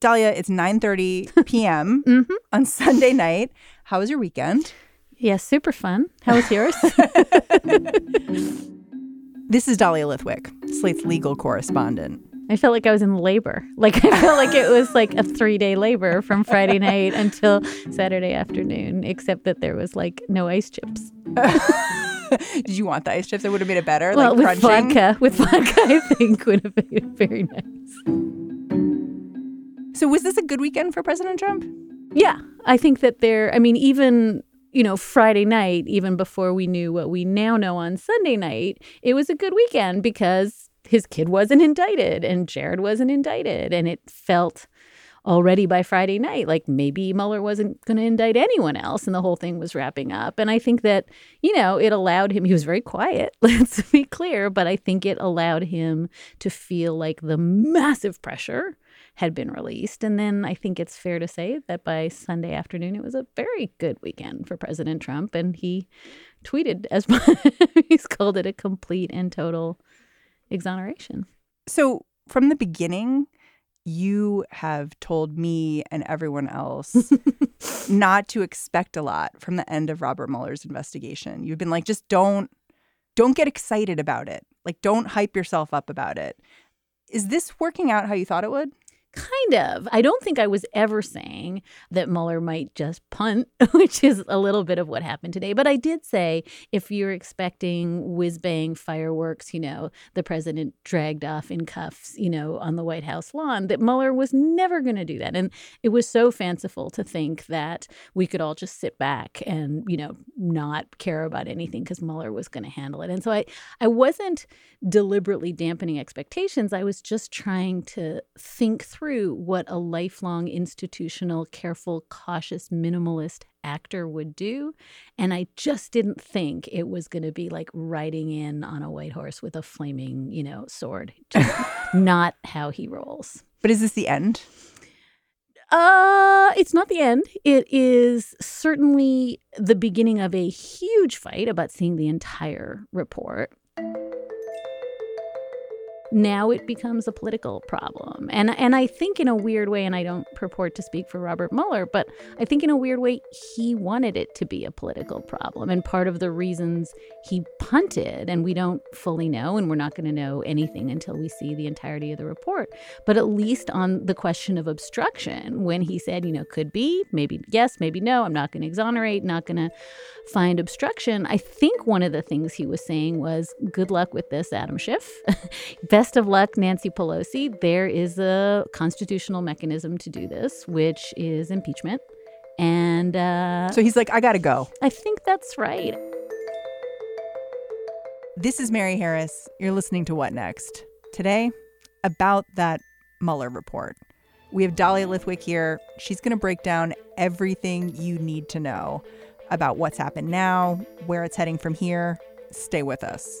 Dahlia, it's 9:30 p.m. Mhm. on Sunday night. How was your weekend? Yeah, super fun. How was yours? This is Dahlia Lithwick, Slate's legal correspondent. I felt like I was in labor. Like I felt like it was like a three day labor from Friday night until Saturday afternoon, except that there was like no ice chips. Did you want the ice chips? It would have made it better. well, like with crunching. vodka, with vodka, I think would have been very nice. So was this a good weekend for President Trump? Yeah, I think that there. I mean, even you know, Friday night, even before we knew what we now know on Sunday night, it was a good weekend because his kid wasn't indicted and Jared wasn't indicted, and it felt already by Friday night like maybe Mueller wasn't going to indict anyone else, and the whole thing was wrapping up. And I think that you know, it allowed him. He was very quiet. Let's be clear, but I think it allowed him to feel like the massive pressure had been released. And then I think it's fair to say that by Sunday afternoon, it was a very good weekend for President Trump. And he tweeted as he's called it a complete and total exoneration. So from the beginning, you have told me and everyone else not to expect a lot from the end of Robert Mueller's investigation. You've been like, just don't don't get excited about it. Like don't hype yourself up about it. Is this working out how you thought it would? Kind of. I don't think I was ever saying that Mueller might just punt, which is a little bit of what happened today. But I did say if you're expecting whiz bang fireworks, you know, the president dragged off in cuffs, you know, on the White House lawn, that Mueller was never going to do that. And it was so fanciful to think that we could all just sit back and, you know, not care about anything because Mueller was going to handle it. And so I, I wasn't deliberately dampening expectations. I was just trying to think through what a lifelong institutional, careful, cautious, minimalist actor would do. And I just didn't think it was going to be like riding in on a white horse with a flaming, you know, sword. Just not how he rolls. But is this the end? Uh, it's not the end. It is certainly the beginning of a huge fight about seeing the entire report. Now it becomes a political problem. And and I think in a weird way, and I don't purport to speak for Robert Mueller, but I think in a weird way he wanted it to be a political problem. And part of the reasons he punted, and we don't fully know, and we're not going to know anything until we see the entirety of the report, but at least on the question of obstruction, when he said, you know, could be, maybe yes, maybe no, I'm not going to exonerate, not going to find obstruction. I think one of the things he was saying was, good luck with this, Adam Schiff. Best of luck, Nancy Pelosi. There is a constitutional mechanism to do this, which is impeachment. And uh, So he's like, I gotta go. I think that's right. This is Mary Harris. You're listening to What Next? Today, about that Mueller report. We have Dahlia Lithwick here. She's going to break down everything you need to know about what's happened now, where it's heading from here. Stay with us.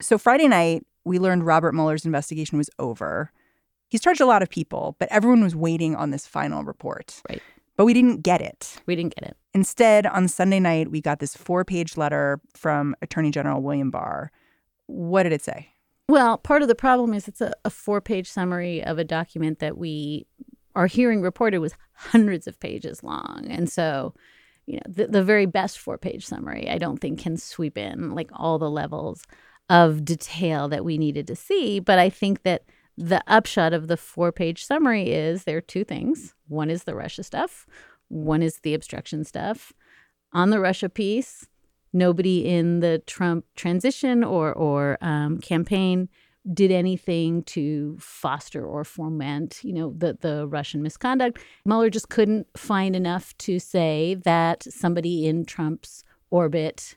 So, Friday night, we learned Robert Mueller's investigation was over. He's charged a lot of people, but everyone was waiting on this final report. Right. But we didn't get it. We didn't get it. Instead, on Sunday night, we got this four page letter from Attorney General William Barr. What did it say? Well, part of the problem is it's a, a four page summary of a document that we, our hearing reported was hundreds of pages long. And so, you know, the, the very best four page summary, I don't think can sweep in like all the levels of detail that we needed to see. But I think that the upshot of the four page summary is there are two things one is the Russia stuff, one is the obstruction stuff. On the Russia piece, nobody in the Trump transition or or um, campaign did anything to foster or foment, you know, the the Russian misconduct. Mueller just couldn't find enough to say that somebody in Trump's orbit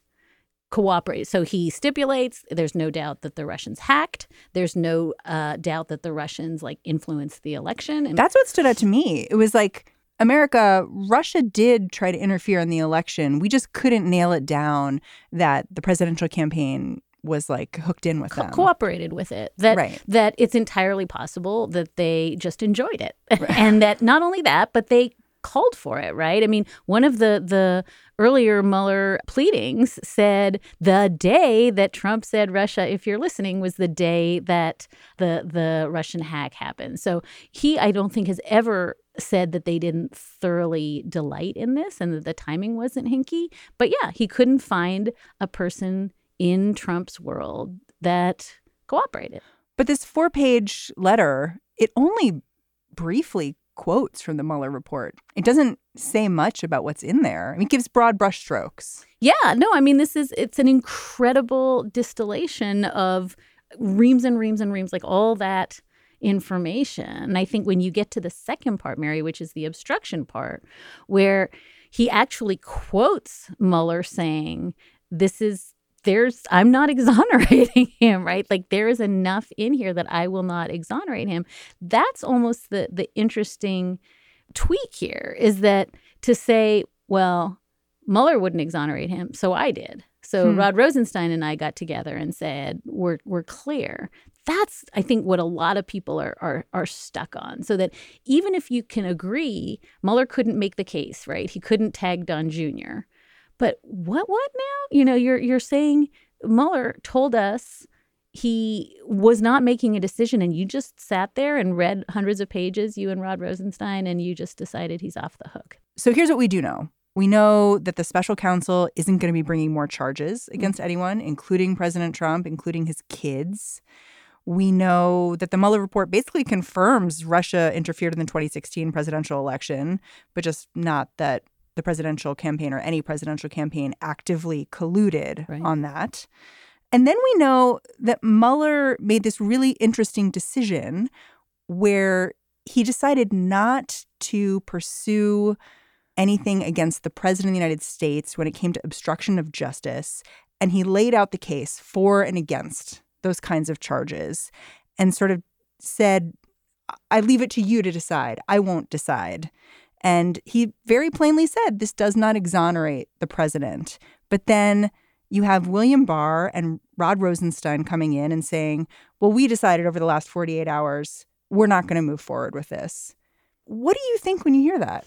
cooperate. So he stipulates there's no doubt that the Russians hacked. There's no uh, doubt that the Russians like influenced the election. And that's what stood out to me. It was like America, Russia did try to interfere in the election. We just couldn't nail it down that the presidential campaign was like hooked in with Co- them. cooperated with it that Right. that it's entirely possible that they just enjoyed it and that not only that but they called for it right? I mean one of the the earlier mueller pleadings said the day that trump said russia if you're listening was the day that the the russian hack happened. So he i don't think has ever said that they didn't thoroughly delight in this and that the timing wasn't hinky. But yeah he couldn't find a person in Trump's world that cooperated. But this four page letter, it only briefly quotes from the Mueller report. It doesn't say much about what's in there. I mean, it gives broad brushstrokes. Yeah, no, I mean this is it's an incredible distillation of reams and reams and reams like all that information. And I think when you get to the second part, Mary, which is the obstruction part, where he actually quotes Mueller saying, This is there's I'm not exonerating him, right? Like there is enough in here that I will not exonerate him. That's almost the the interesting tweak here is that to say, well, Mueller wouldn't exonerate him, so I did. So Hmm. Rod Rosenstein and I got together and said, we're we're clear. That's I think what a lot of people are are are stuck on. So that even if you can agree, Mueller couldn't make the case, right? He couldn't tag Don Jr. But what what now? You know, you're you're saying Mueller told us he was not making a decision and you just sat there and read hundreds of pages, you and Rod Rosenstein, and you just decided he's off the hook. So here's what we do know. We know that the special counsel isn't going to be bringing more charges mm-hmm. against anyone, including President Trump, including his kids. We know that the Mueller report basically confirms Russia interfered in the 2016 presidential election, but just not that the presidential campaign or any presidential campaign actively colluded Right. on that. And then we know that Mueller made this really interesting decision where he decided not to pursue anything against the president of the United States when it came to obstruction of justice. And he laid out the case for and against those kinds of charges and sort of said, I leave it to you to decide. I won't decide. And he very plainly said this does not exonerate the president. But then you have William Barr and Rod Rosenstein coming in and saying, well, we decided over the last 48 hours, we're not going to move forward with this. What do you think when you hear that?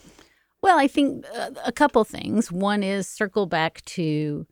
Well, I think uh, a couple things. One is circle back to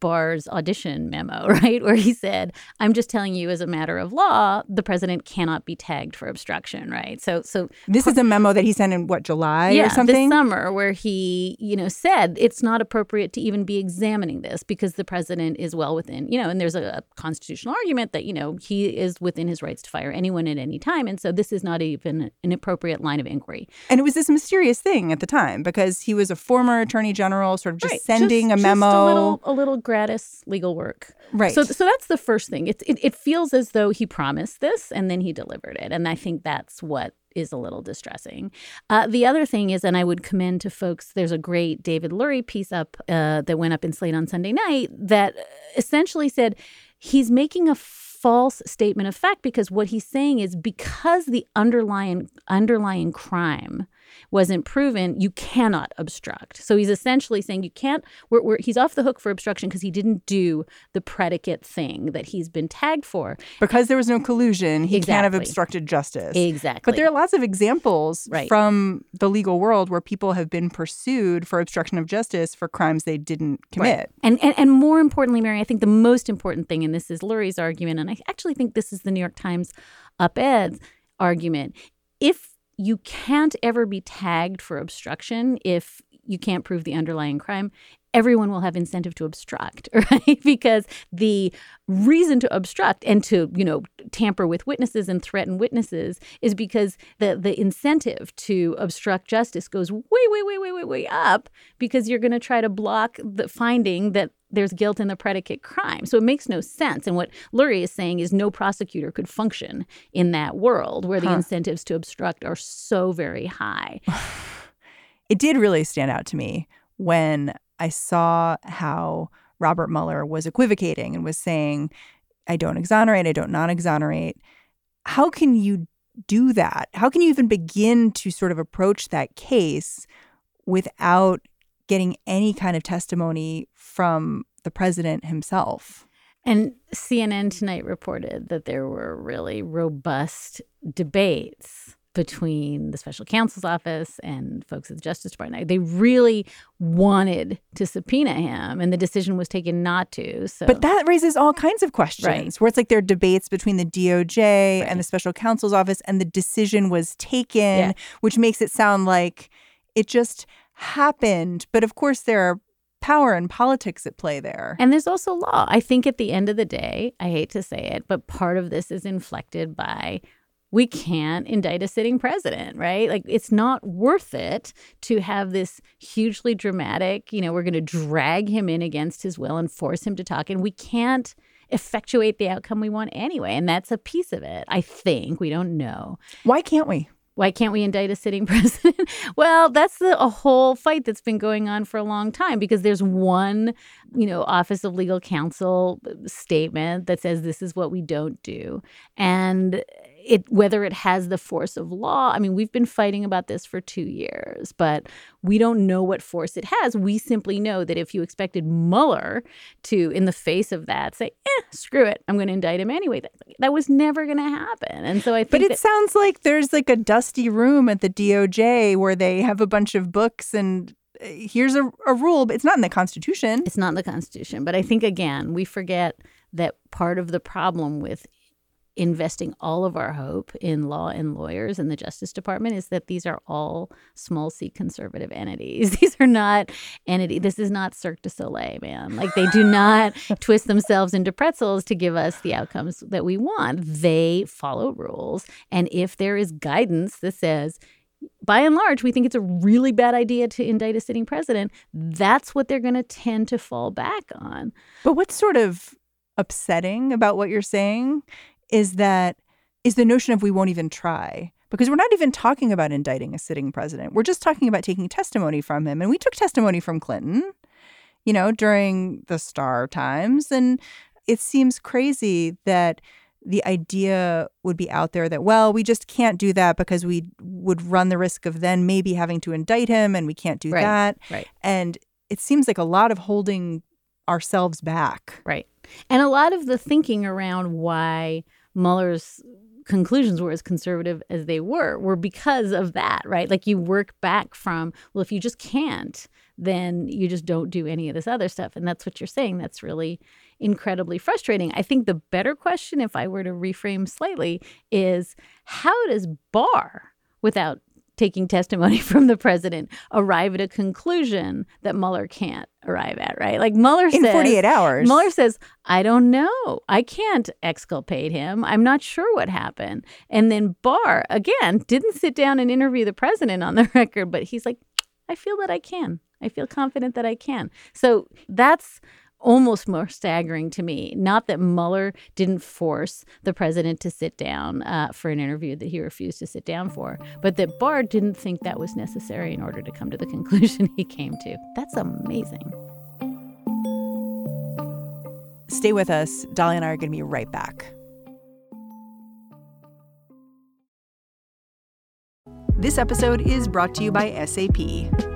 Barr's audition memo, right? Where he said, I'm just telling you as a matter of law, the president cannot be tagged for obstruction, right? So so This is a memo that he sent in what July yeah, or something. this summer where he, you know, said it's not appropriate to even be examining this because the president is well within, you know, and there's a, a constitutional argument that, you know, he is within his rights to fire anyone at any time. And so this is not even an appropriate line of inquiry. and it was this mysterious thing at the time because he was a former attorney general, sort of just Right, sending just- a memo. just a little, a little gratis legal work. Right. So, so that's the first thing. It, it it feels as though he promised this and then he delivered it, and I think that's what is a little distressing. Uh, the other thing is, and I would commend to folks, there's a great David Lurie piece up uh, that went up in Slate on Sunday night that essentially said he's making a false statement of fact because what he's saying is because the underlying underlying crime wasn't proven, you cannot obstruct. So he's essentially saying you can't. We're, we're, he's off the hook for obstruction because he didn't do the predicate thing that he's been tagged for. because there was no collusion, he can't have obstructed justice. Exactly. But there are lots of examples Right. from the legal world where people have been pursued for obstruction of justice for crimes they didn't commit. And, and and more importantly, Mary, I think the most important thing, and this is Lurie's argument, and I actually think this is the New York Times op-ed's argument. If you can't ever be tagged for obstruction if you can't prove the underlying crime, everyone will have incentive to obstruct, right? because the reason to obstruct and to, you know, tamper with witnesses and threaten witnesses is because the the incentive to obstruct justice goes way, way, way, way, way, way up because you're going to try to block the finding that there's guilt in the predicate crime. So it makes no sense. And what Lurie is saying is no prosecutor could function in that world where the Huh. incentives to obstruct are so very high. It did really stand out to me when I saw how Robert Mueller was equivocating and was saying, I don't exonerate, I don't non exonerate. How can you do that? How can you even begin to sort of approach that case without getting any kind of testimony from the president himself? And CNN tonight reported that there were really robust debates between the special counsel's office and folks at the Justice Department. They really wanted to subpoena him, and the decision was taken not to. So, but that raises all kinds of questions. Right. Where it's like there are debates between the DOJ right. and the special counsel's office, and the decision was taken, yeah. which makes it sound like it just happened. But of course, there are power and politics at play there. And there's also law. I think at the end of the day, I hate to say it, but part of this is inflected by we can't indict a sitting president, right? Like it's not worth it to have this hugely dramatic, you know, we're going to drag him in against his will and force him to talk. And we can't effectuate the outcome we want anyway. And that's a piece of it, I think. We don't know. Why can't we? Why can't we indict a sitting president? well, that's the, a whole fight that's been going on for a long time because there's one, you know, Office of Legal Counsel statement that says this is what we don't do. And it whether it has the force of law. I mean, we've been fighting about this for 2 years, but we don't know what force it has. We simply know that if you expected Mueller to in the face of that say, "Eh, screw it. I'm going to indict him anyway." That, that was never going to happen. And so I think But it that, sounds like there's like a dusty room at the DOJ where they have a bunch of books and uh, here's a, a rule, but it's not in the Constitution. It's not in the Constitution. But I think, again, we forget that part of the problem with investing all of our hope in law and lawyers and the Justice Department is that these are all small c conservative entities. These are not entity. This is not Cirque du Soleil, man. Like they do not twist themselves into pretzels to give us the outcomes that we want. They follow rules, and if there is guidance that says by and large, we think it's a really bad idea to indict a sitting president. That's what they're going to tend to fall back on. But what's sort of upsetting about what you're saying is that is the notion of we won't even try because we're not even talking about indicting a sitting president. We're just talking about taking testimony from him. And we took testimony from Clinton, you know, during the Starr times. And it seems crazy that the idea would be out there that, well, we just can't do that because we would run the risk of then maybe having to indict him and we can't do right, that. Right. And it seems like a lot of holding ourselves back. Right. And a lot of the thinking around why Mueller's conclusions were as conservative as they were were because of that, right? Like you work back from, well, if you just can't, then you just don't do any of this other stuff. And that's what you're saying. That's really incredibly frustrating. I think the better question, if I were to reframe slightly, is how does Barr, without taking testimony from the president arrive at a conclusion that Mueller can't arrive at, right? Like Mueller in says, 48 hours. Mueller says, I don't know. I can't exculpate him. I'm not sure what happened. And then Barr, again, didn't sit down and interview the president on the record, but he's like, I feel that I can. I feel confident that I can. So that's almost more staggering to me. Not that Mueller didn't force the president to sit down uh, for an interview that he refused to sit down for, but that Barr didn't think that was necessary in order to come to the conclusion he came to. That's amazing. Stay with us. Dahlia and I are going to be right back. This episode is brought to you by SAP.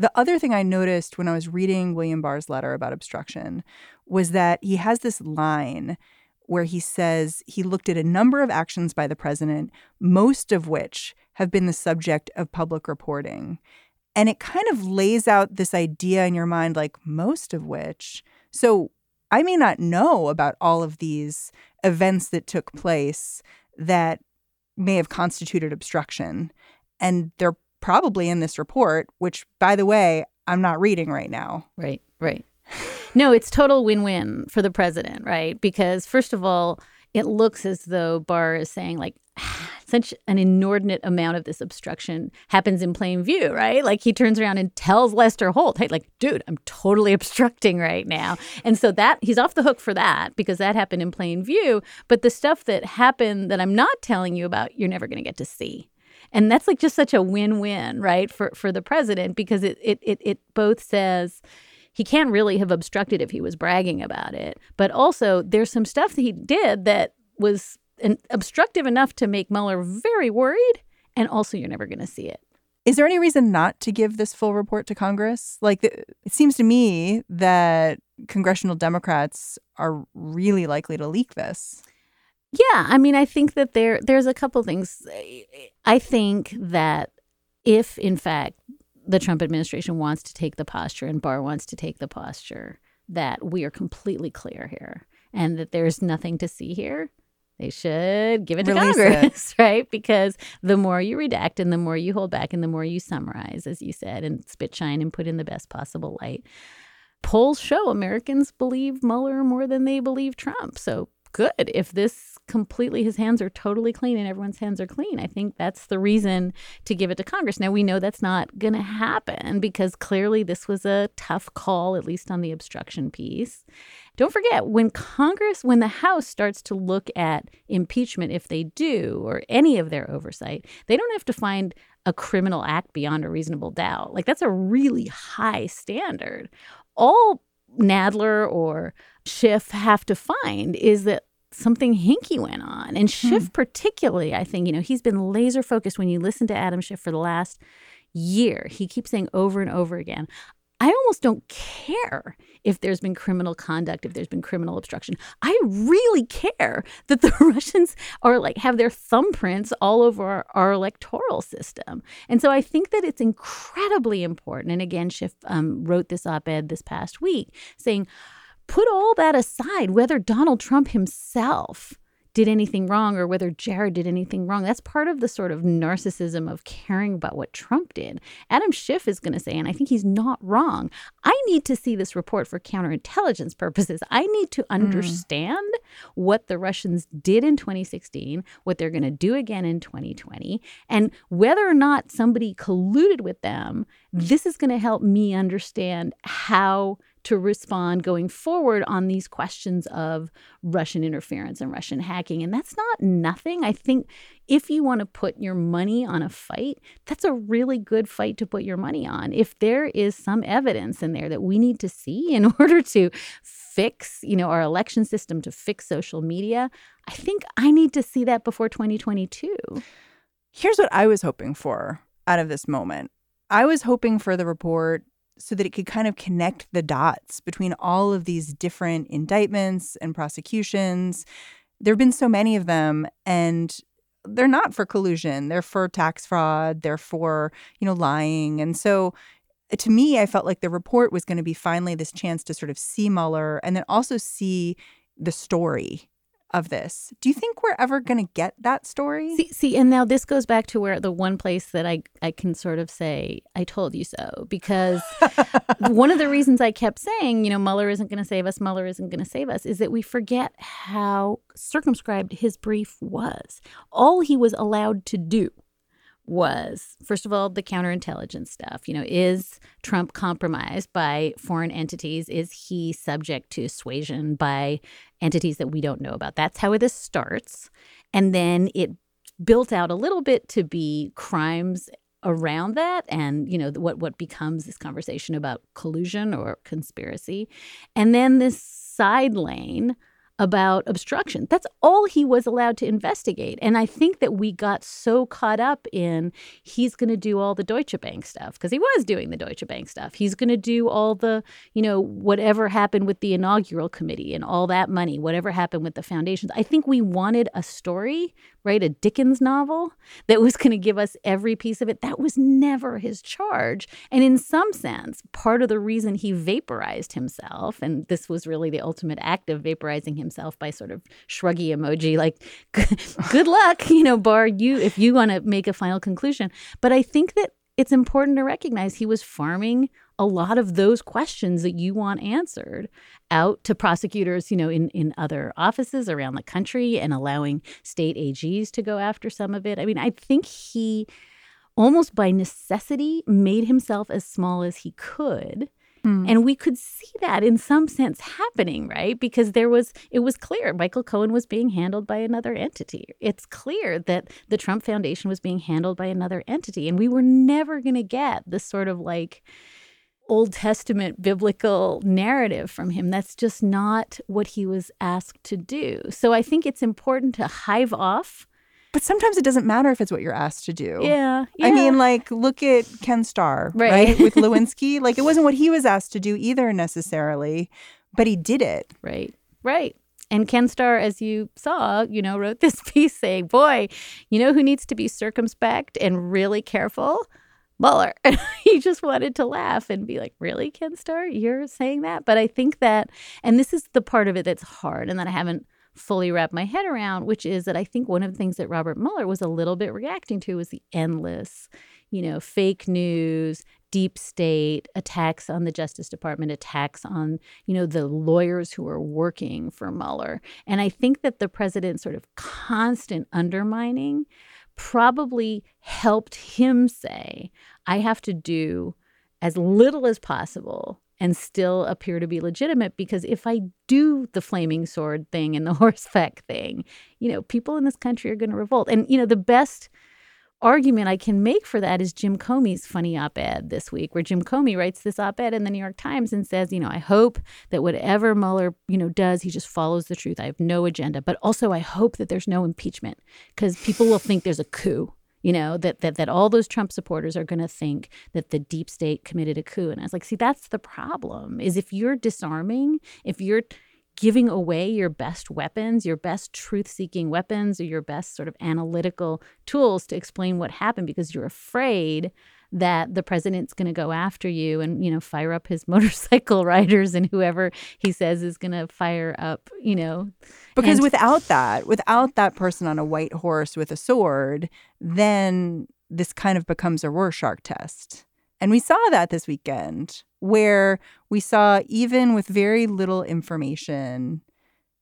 The other thing I noticed when I was reading William Barr's letter about obstruction was that he has this line where he says he looked at a number of actions by the president, most of which have been the subject of public reporting. And it kind of lays out this idea in your mind, like most of which. So I may not know about all of these events that took place that may have constituted obstruction. And they're probably in this report, which, by the way, I'm not reading right now. Right, right. No, it's total win win for the president, right? Because, first of all, it looks as though Barr is saying, like, such an inordinate amount of this obstruction happens in plain view, right? Like he turns around and tells Lester Holt, hey, like, dude, I'm totally obstructing right now. And so that he's off the hook for that because that happened in plain view. But the stuff that happened that I'm not telling you about, you're never going to get to see. And that's like just such a win-win, right, for for the president because it it it, it both says he can't really have obstructed if he was bragging about it, but also there's some stuff that he did that was obstructive enough to make Mueller very worried, and also you're never going to see it. Is there any reason not to give this full report to Congress? Like, it seems to me that congressional Democrats are really likely to leak this. Yeah, I mean, I think that there there's a couple things. I think that if, in fact, the Trump administration wants to take the posture and Barr wants to take the posture, that we are completely clear here and that there's nothing to see here, they should give it to Release Congress, it. right? Because the more you redact and the more you hold back and the more you summarize, as you said, and spit shine and put in the best possible light, polls show Americans believe Mueller more than they believe Trump. So good. If this completely his hands are totally clean and everyone's hands are clean i think that's the reason to give it to congress. Now we know that's not going to happen because clearly this was a tough call at least on the obstruction piece. Don't forget when congress when the house starts to look at impeachment if they do or any of their oversight they don't have to find a criminal act beyond a reasonable doubt. Like that's a really high standard. All Nadler or Schiff have to find is that something hinky went on. And Schiff, hmm. particularly, I think, you know, he's been laser focused when you listen to Adam Schiff for the last year. He keeps saying over and over again, I almost don't care if there's been criminal conduct, if there's been criminal obstruction. I really care that the Russians are like have their thumbprints all over our, our electoral system. And so I think that it's incredibly important. And again, Schiff um, wrote this op ed this past week saying, put all that aside, whether Donald Trump himself did anything wrong or whether Jared did anything wrong. That's part of the sort of narcissism of caring about what Trump did. Adam Schiff is going to say, and I think he's not wrong, I need to see this report for counterintelligence purposes. I need to hmm. understand mm. what the Russians did in 2016, what they're going to do again in 2020, and whether or not somebody colluded with them. This is going to help me understand how to respond going forward on these questions of Russian interference and Russian hacking. And that's not nothing. I think if you want to put your money on a fight, that's a really good fight to put your money on. If there is some evidence in there that we need to see in order to fix, you know, our election system to fix social media, I think I need to see that before 2022. Here's what I was hoping for out of this moment. I was hoping for the report so that it could kind of connect the dots between all of these different indictments and prosecutions. There have been so many of them, and they're not for collusion. They're for tax fraud. They're for, you know, lying. And so uh, to me, I felt like the report was going to be finally this chance to sort of see Mueller and then also see the story of this. Do you think we're ever going to get that story? See, see, and now this goes back to where the one place that I I can sort of say I told you so because one of the reasons I kept saying, you know, Mueller isn't going to save us, Mueller isn't going to save us is that we forget how circumscribed his brief was. All he was allowed to do was first of all the counterintelligence stuff you know is trump compromised by foreign entities? Is he subject to suasion by entities that we don't know about? That's how this starts. And then it built out a little bit to be crimes around that and you know what what becomes this conversation about collusion or conspiracy. And then this side lane about obstruction. That's all he was allowed to investigate. And I think that we got so caught up in he's going to do all the Deutsche Bank stuff because he was doing the Deutsche Bank stuff. He's going to do all the, you know, whatever happened with the inaugural committee and all that money, whatever happened with the foundations. I think we wanted a story, right? A Dickens novel that was going to give us every piece of it. That was never his charge. And in some sense, part of the reason he vaporized himself, and this was really the ultimate act of vaporizing himself himself by sort of shruggy emoji, like, good luck, you know, Barr, you, if you want to make a final conclusion. But I think that it's important to recognize he was farming a lot of those questions that you want answered out to prosecutors, you know, in, in other offices around the country and allowing state AGs to go after some of it. I mean, I think he almost by necessity made himself as small as he could Mm. And we could see that in some sense happening, right? Because there was, it was clear Michael Cohen was being handled by another entity. It's clear that the Trump Foundation was being handled by another entity. And we were never going to get this sort of like, Old Testament biblical narrative from him. That's just not what he was asked to do. So I think it's important to hive off but sometimes it doesn't matter if it's what you're asked to do. Yeah. yeah. I mean, like, look at Ken Starr, right? right? With Lewinsky. like, it wasn't what he was asked to do either necessarily, but he did it. Right. Right. And Ken Starr, as you saw, you know, wrote this piece saying, boy, you know who needs to be circumspect and really careful? Mueller. he just wanted to laugh and be like, really, Ken Starr? You're saying that? But I think that, and this is the part of it that's hard and that I haven't fully wrap my head around, which is that I think one of the things that Robert Mueller was a little bit reacting to was the endless, you know, fake news, deep state attacks on the Justice Department, attacks on, you know, the lawyers who are working for Mueller. And I think that the president's sort of constant undermining probably helped him say, I have to do as little as possible and still appear to be legitimate because if I do the flaming sword thing and the horseback thing, you know, people in this country are going to revolt. And, you know, the best argument I can make for that is Jim Comey's funny op ed this week, where Jim Comey writes this op ed in the New York Times and says, you know, I hope that whatever Mueller, you know, does, he just follows the truth. I have no agenda. But also, I hope that there's no impeachment because people will think there's a coup you know that that that all those Trump supporters are going to think that the deep state committed a coup. And I was like see that's the problem is if you're disarming if you're giving away your best weapons your best truth seeking weapons or your best sort of analytical tools to explain what happened because you're afraid that the president's going to go after you and you know fire up his motorcycle riders and whoever he says is going to fire up you know because and- without that without that person on a white horse with a sword then this kind of becomes a Rorschach test. And we saw that this weekend where we saw even with very little information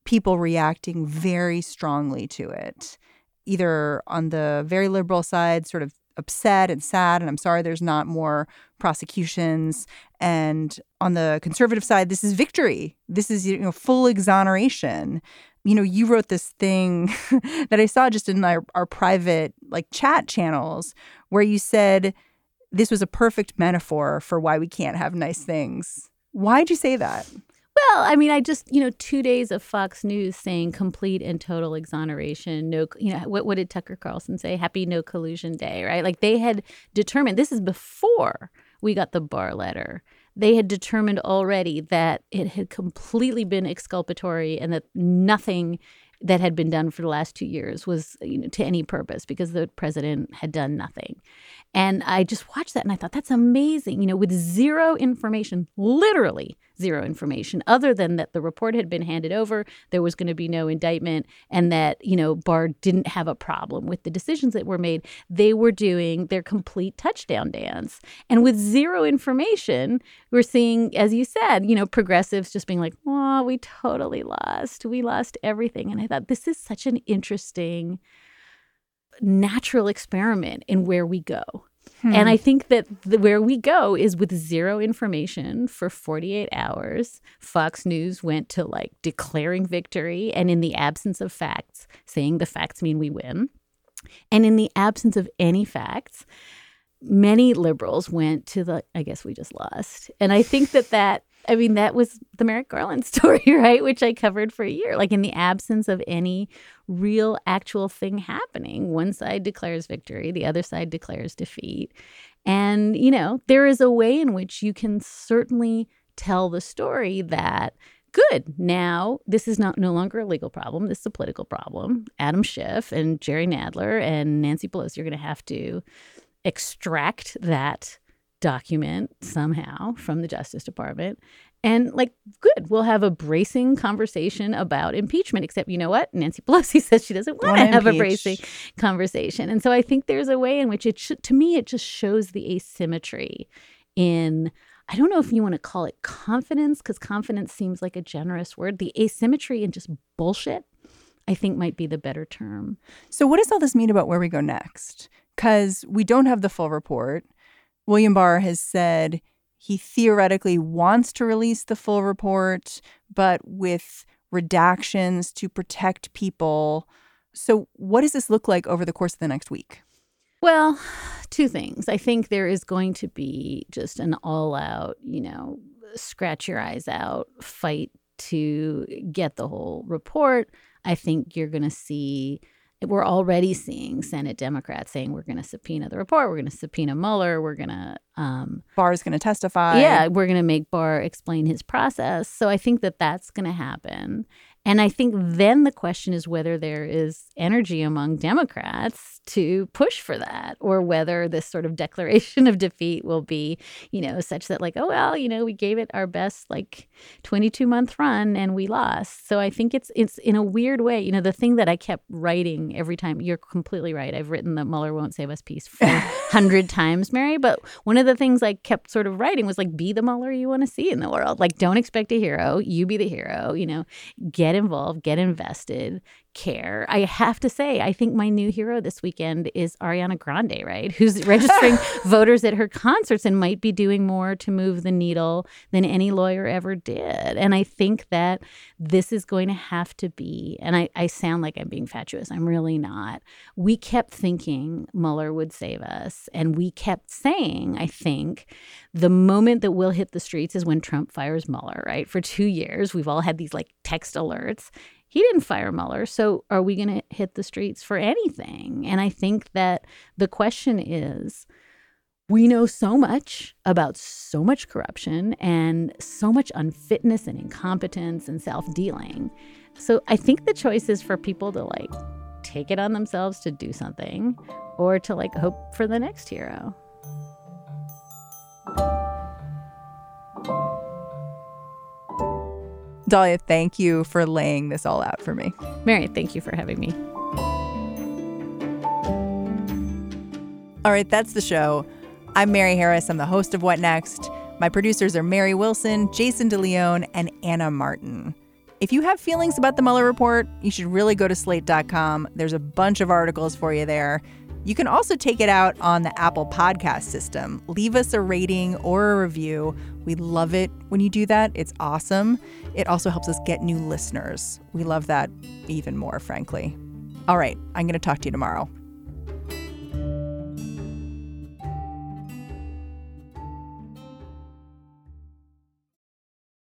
people reacting very strongly to it either on the very liberal side sort of upset and sad and I'm sorry there's not more prosecutions. And on the conservative side this is victory. This is you know full exoneration. You know you wrote this thing that I saw just in our, our private like chat channels where you said this was a perfect metaphor for why we can't have nice things. Why'd you say that well, I mean, I just, you know, two days of Fox News saying complete and total exoneration. No, you know, what, what did Tucker Carlson say? Happy no collusion day, right? Like they had determined this is before we got the Barr letter. They had determined already that it had completely been exculpatory and that nothing that had been done for the last two years was you know, to any purpose because the president had done nothing. And I just watched that and I thought, that's amazing. You know, with zero information, literally zero information other than that the report had been handed over, there was going to be no indictment, and that, you know, Barr didn't have a problem with the decisions that were made. They were doing their complete touchdown dance. And with zero information, we're seeing, as you said, you know, progressives just being like, oh, we totally lost. We lost everything. And I thought, this is such an interesting natural experiment in where we go. Hmm. And I think that the, where we go is with zero information for 48 hours. Fox News went to like declaring victory and in the absence of facts, saying the facts mean we win. And in the absence of any facts, many liberals went to the I guess we just lost. And I think that that I mean, that was the Merrick Garland story, right? Which I covered for a year. Like, in the absence of any real, actual thing happening, one side declares victory, the other side declares defeat. And, you know, there is a way in which you can certainly tell the story that good now this is not no longer a legal problem this is a political problem adam schiff and jerry nadler and nancy pelosi are going to have to extract that document somehow from the Justice Department. And like, good, we'll have a bracing conversation about impeachment. Except, you know what? Nancy Pelosi says she doesn't want to have a bracing conversation. And so I think there's a way in which it should, to me, it just shows the asymmetry in, I don't know if you want to call it confidence, because confidence seems like a generous word, the asymmetry in just bullshit. I think might be the better term. So, what does all this mean about where we go next? Because we don't have the full report. William Barr has said he theoretically wants to release the full report, but with redactions to protect people. So, what does this look like over the course of the next week? Well, two things. I think there is going to be just an all out, you know, scratch your eyes out fight to get the whole report. I think you're going to see we're already seeing Senate Democrats saying we're going to subpoena the report, we're going to subpoena Mueller, we're going to um, is going to testify. Yeah, we're going to make Barr explain his process. So I think that that's going to happen. And I think then the question is whether there is energy among Democrats to push for that or whether this sort of declaration of defeat will be, you know, such that like, oh, well, you know, we gave it our best like 22 month run and we lost. So I think it's, it's in a weird way, you know, the thing that I kept writing every time, you're completely right. I've written the Mueller won't save us piece 400 times, Mary. But one of the things I kept sort of writing was like, be the Mueller you want to see in the world. Like, don't expect a hero. You be the hero, you know, get involved, get invested, care. I have to say, I think my new hero this weekend is Ariana Grande, right? Who's registering voters at her concerts and might be doing more to move the needle than any lawyer ever did. And I think that this is going to have to be, and I, I sound like I'm being fatuous, I'm really not. We kept thinking Mueller would save us. And we kept saying, I think, the moment that we'll hit the streets is when Trump fires Mueller, right? For two years, we've all had these like text alerts he didn't fire Mueller. So are we going to hit the streets for anything? And I think that the question is we know so much about so much corruption and so much unfitness and incompetence and self dealing. So I think the choice is for people to like take it on themselves to do something or to like hope for the next hero. Dahlia, thank you for laying this all out for me. Mary, thank you for having me. All right, that's the show. I'm Mary Harris. I'm the host of What Next. My producers are Mary Wilson, Jason DeLeon, and Anna Martin. If you have feelings about the Mueller report, you should really go to slate.com. There's a bunch of articles for you there. You can also take it out on the Apple podcast system. Leave us a rating or a review. We love it when you do that. It's awesome. It also helps us get new listeners. We love that even more, frankly. All right, I'm going to talk to you tomorrow.